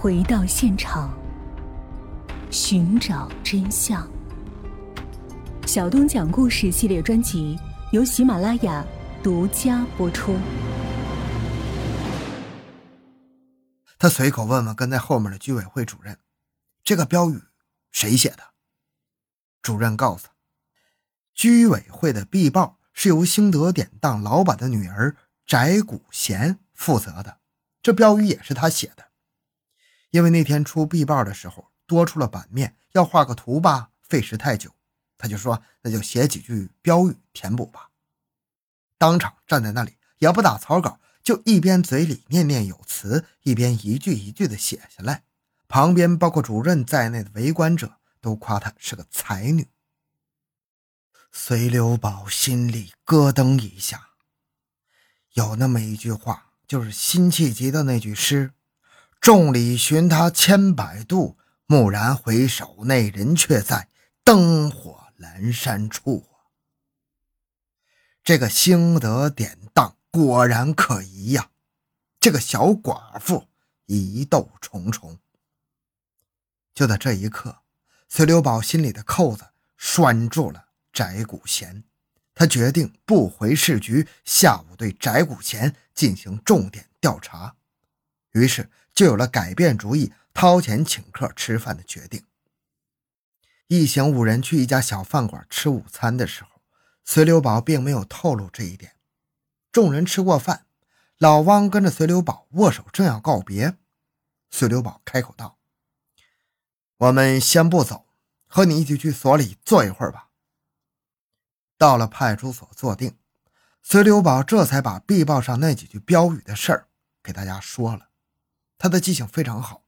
回到现场，寻找真相。小东讲故事系列专辑由喜马拉雅独家播出。他随口问问跟在后面的居委会主任：“这个标语谁写的？”主任告诉他：“居委会的壁报是由兴德典当老板的女儿翟古贤负责的，这标语也是他写的。”因为那天出壁报的时候多出了版面，要画个图吧，费时太久，他就说那就写几句标语填补吧。当场站在那里也不打草稿，就一边嘴里念念有词，一边一句一句的写下来。旁边包括主任在内的围观者都夸她是个才女。隋留宝心里咯噔一下，有那么一句话，就是辛弃疾的那句诗。众里寻他千百度，蓦然回首，那人却在灯火阑珊处。这个兴德典当果然可疑呀！这个小寡妇疑窦重重。就在这一刻，隋留宝心里的扣子拴住了翟古贤，他决定不回市局，下午对翟古贤进行重点调查。于是。就有了改变主意、掏钱请客吃饭的决定。一行五人去一家小饭馆吃午餐的时候，隋留宝并没有透露这一点。众人吃过饭，老汪跟着隋留宝握手，正要告别，隋留宝开口道：“我们先不走，和你一起去所里坐一会儿吧。”到了派出所坐定，隋刘宝这才把壁报上那几句标语的事儿给大家说了。他的记性非常好，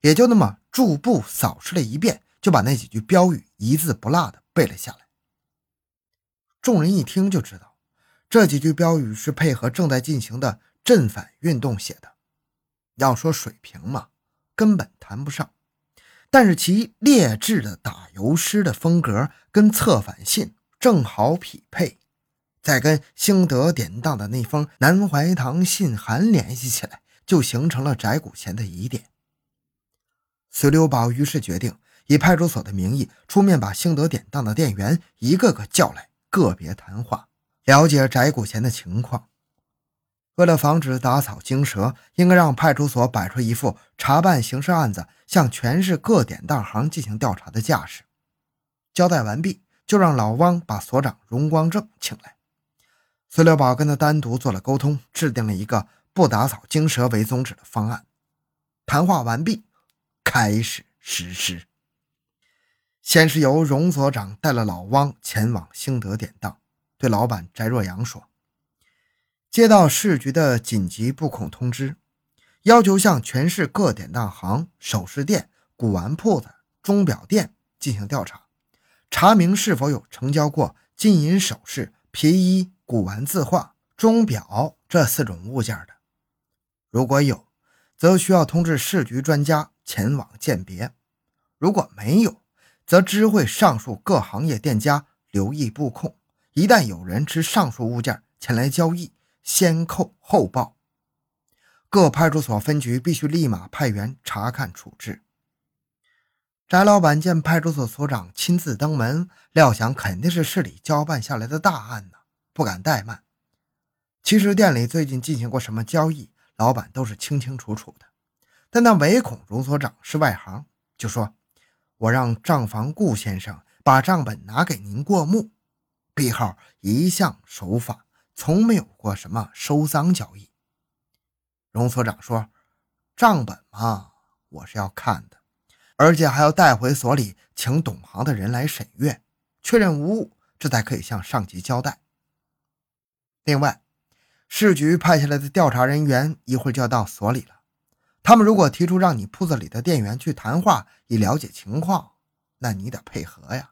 也就那么逐步扫视了一遍，就把那几句标语一字不落的背了下来。众人一听就知道，这几句标语是配合正在进行的镇反运动写的。要说水平嘛，根本谈不上，但是其劣质的打油诗的风格跟策反信正好匹配，再跟兴德典当的那封南怀堂信函联系起来。就形成了翟古贤的疑点。隋留宝于是决定以派出所的名义出面，把兴德典当的店员一个个叫来，个别谈话，了解翟古贤的情况。为了防止打草惊蛇，应该让派出所摆出一副查办刑事案子、向全市各典当行进行调查的架势。交代完毕，就让老汪把所长荣光正请来。隋留宝跟他单独做了沟通，制定了一个。不打草惊蛇为宗旨的方案，谈话完毕，开始实施。先是由荣所长带了老汪前往兴德典当，对老板翟若阳说：“接到市局的紧急布控通知，要求向全市各典当行、首饰店、古玩铺子、钟表店进行调查，查明是否有成交过金银首饰、皮衣、古玩字画、钟表这四种物件的。”如果有，则需要通知市局专家前往鉴别；如果没有，则知会上述各行业店家留意布控。一旦有人持上述物件前来交易，先扣后报。各派出所分局必须立马派员查看处置。翟老板见派出所所长亲自登门，料想肯定是市里交办下来的大案呢，不敢怠慢。其实店里最近进行过什么交易？老板都是清清楚楚的，但那唯恐荣所长是外行，就说：“我让账房顾先生把账本拿给您过目。毕号一向守法，从没有过什么收赃交易。”荣所长说：“账本嘛，我是要看的，而且还要带回所里，请懂行的人来审阅，确认无误，这才可以向上级交代。另外。”市局派下来的调查人员一会儿就要到所里了。他们如果提出让你铺子里的店员去谈话以了解情况，那你得配合呀。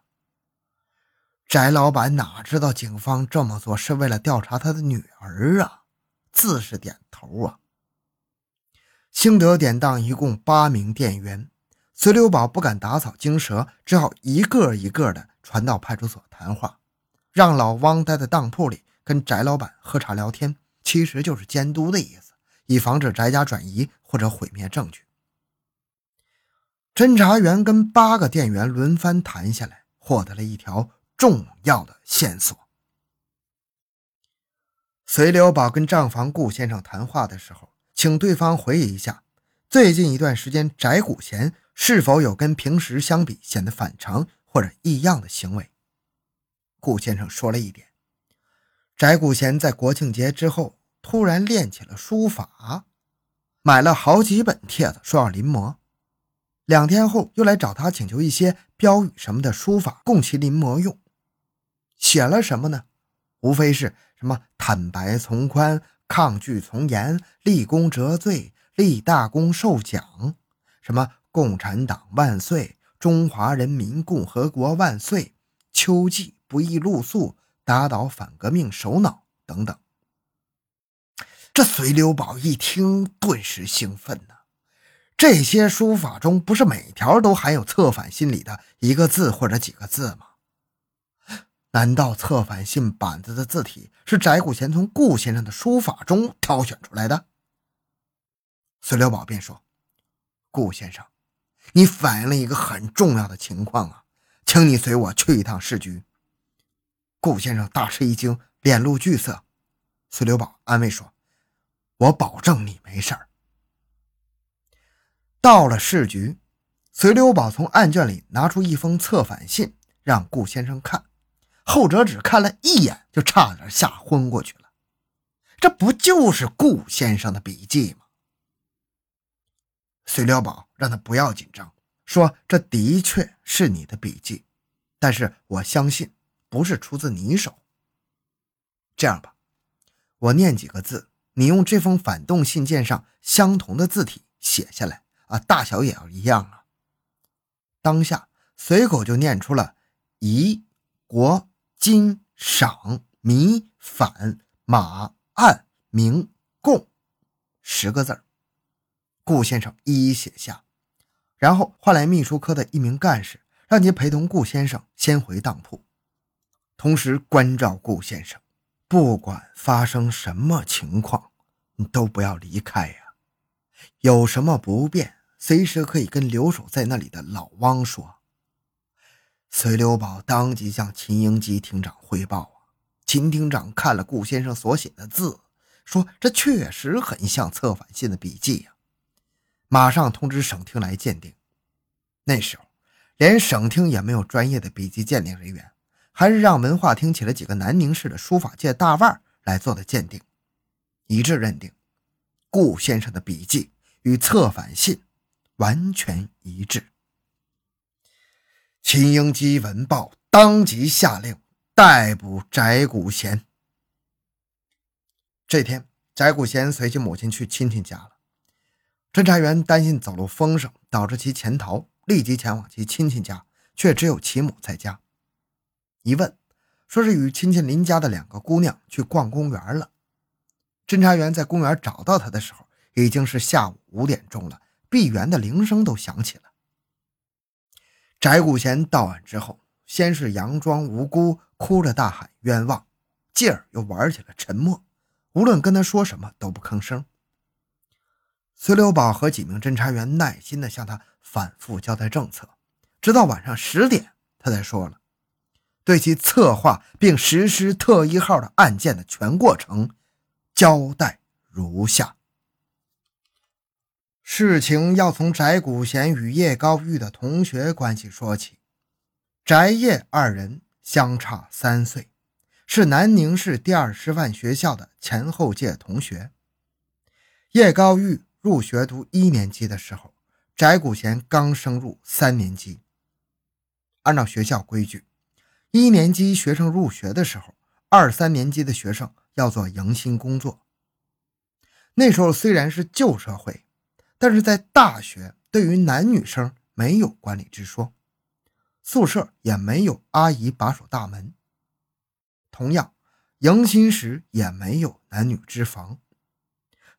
翟老板哪知道警方这么做是为了调查他的女儿啊？自是点头啊。兴德典当一共八名店员，隋留宝不敢打草惊蛇，只好一个一个的传到派出所谈话，让老汪待在当铺里跟翟老板喝茶聊天。其实就是监督的意思，以防止翟家转移或者毁灭证据。侦查员跟八个店员轮番谈下来，获得了一条重要的线索。随留宝跟账房顾先生谈话的时候，请对方回忆一下最近一段时间翟谷贤是否有跟平时相比显得反常或者异样的行为。顾先生说了一点：翟古贤在国庆节之后突然练起了书法，买了好几本帖子，说要临摹。两天后又来找他请求一些标语什么的书法供其临摹用。写了什么呢？无非是。什么坦白从宽，抗拒从严，立功折罪，立大功受奖。什么共产党万岁，中华人民共和国万岁，秋季不宜露宿，打倒反革命首脑等等。这隋留宝一听，顿时兴奋呐！这些书法中，不是每条都含有策反心理的一个字或者几个字吗？难道策反信板子的字体是翟谷贤从顾先生的书法中挑选出来的？隋刘宝便说：“顾先生，你反映了一个很重要的情况啊，请你随我去一趟市局。”顾先生大吃一惊，脸露惧色。隋留宝安慰说：“我保证你没事儿。”到了市局，隋留宝从案卷里拿出一封策反信，让顾先生看。后者只看了一眼，就差点吓昏过去了。这不就是顾先生的笔记吗？隋留宝让他不要紧张，说：“这的确是你的笔记，但是我相信不是出自你手。这样吧，我念几个字，你用这封反动信件上相同的字体写下来啊，大小也要一样啊。”当下随口就念出了“夷国”。金赏米反马案明供十个字，顾先生一一写下，然后换来秘书科的一名干事，让其陪同顾先生先回当铺，同时关照顾先生，不管发生什么情况，你都不要离开呀。有什么不便，随时可以跟留守在那里的老汪说。随刘宝当即向秦英基厅长汇报啊。秦厅长看了顾先生所写的字，说：“这确实很像策反信的笔记呀。”马上通知省厅来鉴定。那时候，连省厅也没有专业的笔迹鉴定人员，还是让文化厅请了几个南宁市的书法界大腕来做的鉴定，一致认定顾先生的笔记与策反信完全一致。秦英基闻报，当即下令逮捕翟古贤。这天，翟古贤随其母亲去亲戚家了。侦查员担心走漏风声导致其潜逃，立即前往其亲戚家，却只有其母在家。一问，说是与亲戚邻家的两个姑娘去逛公园了。侦查员在公园找到他的时候，已经是下午五点钟了，闭园的铃声都响起了。翟谷贤到案之后，先是佯装无辜，哭着大喊冤枉，继而又玩起了沉默，无论跟他说什么都不吭声。崔六宝和几名侦查员耐心地向他反复交代政策，直到晚上十点，他才说了对其策划并实施特一号的案件的全过程，交代如下。事情要从翟古贤与叶高玉的同学关系说起。翟叶二人相差三岁，是南宁市第二师范学校的前后届同学。叶高玉入学读一年级的时候，翟古贤刚升入三年级。按照学校规矩，一年级学生入学的时候，二三年级的学生要做迎新工作。那时候虽然是旧社会。但是在大学，对于男女生没有管理之说，宿舍也没有阿姨把守大门。同样，迎新时也没有男女之防。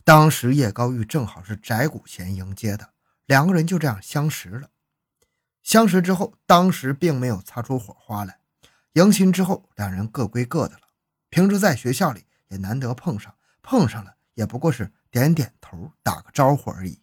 当时叶高玉正好是翟谷贤迎接的，两个人就这样相识了。相识之后，当时并没有擦出火花来。迎亲之后，两人各归各的了。平时在学校里也难得碰上，碰上了也不过是点点头、打个招呼而已。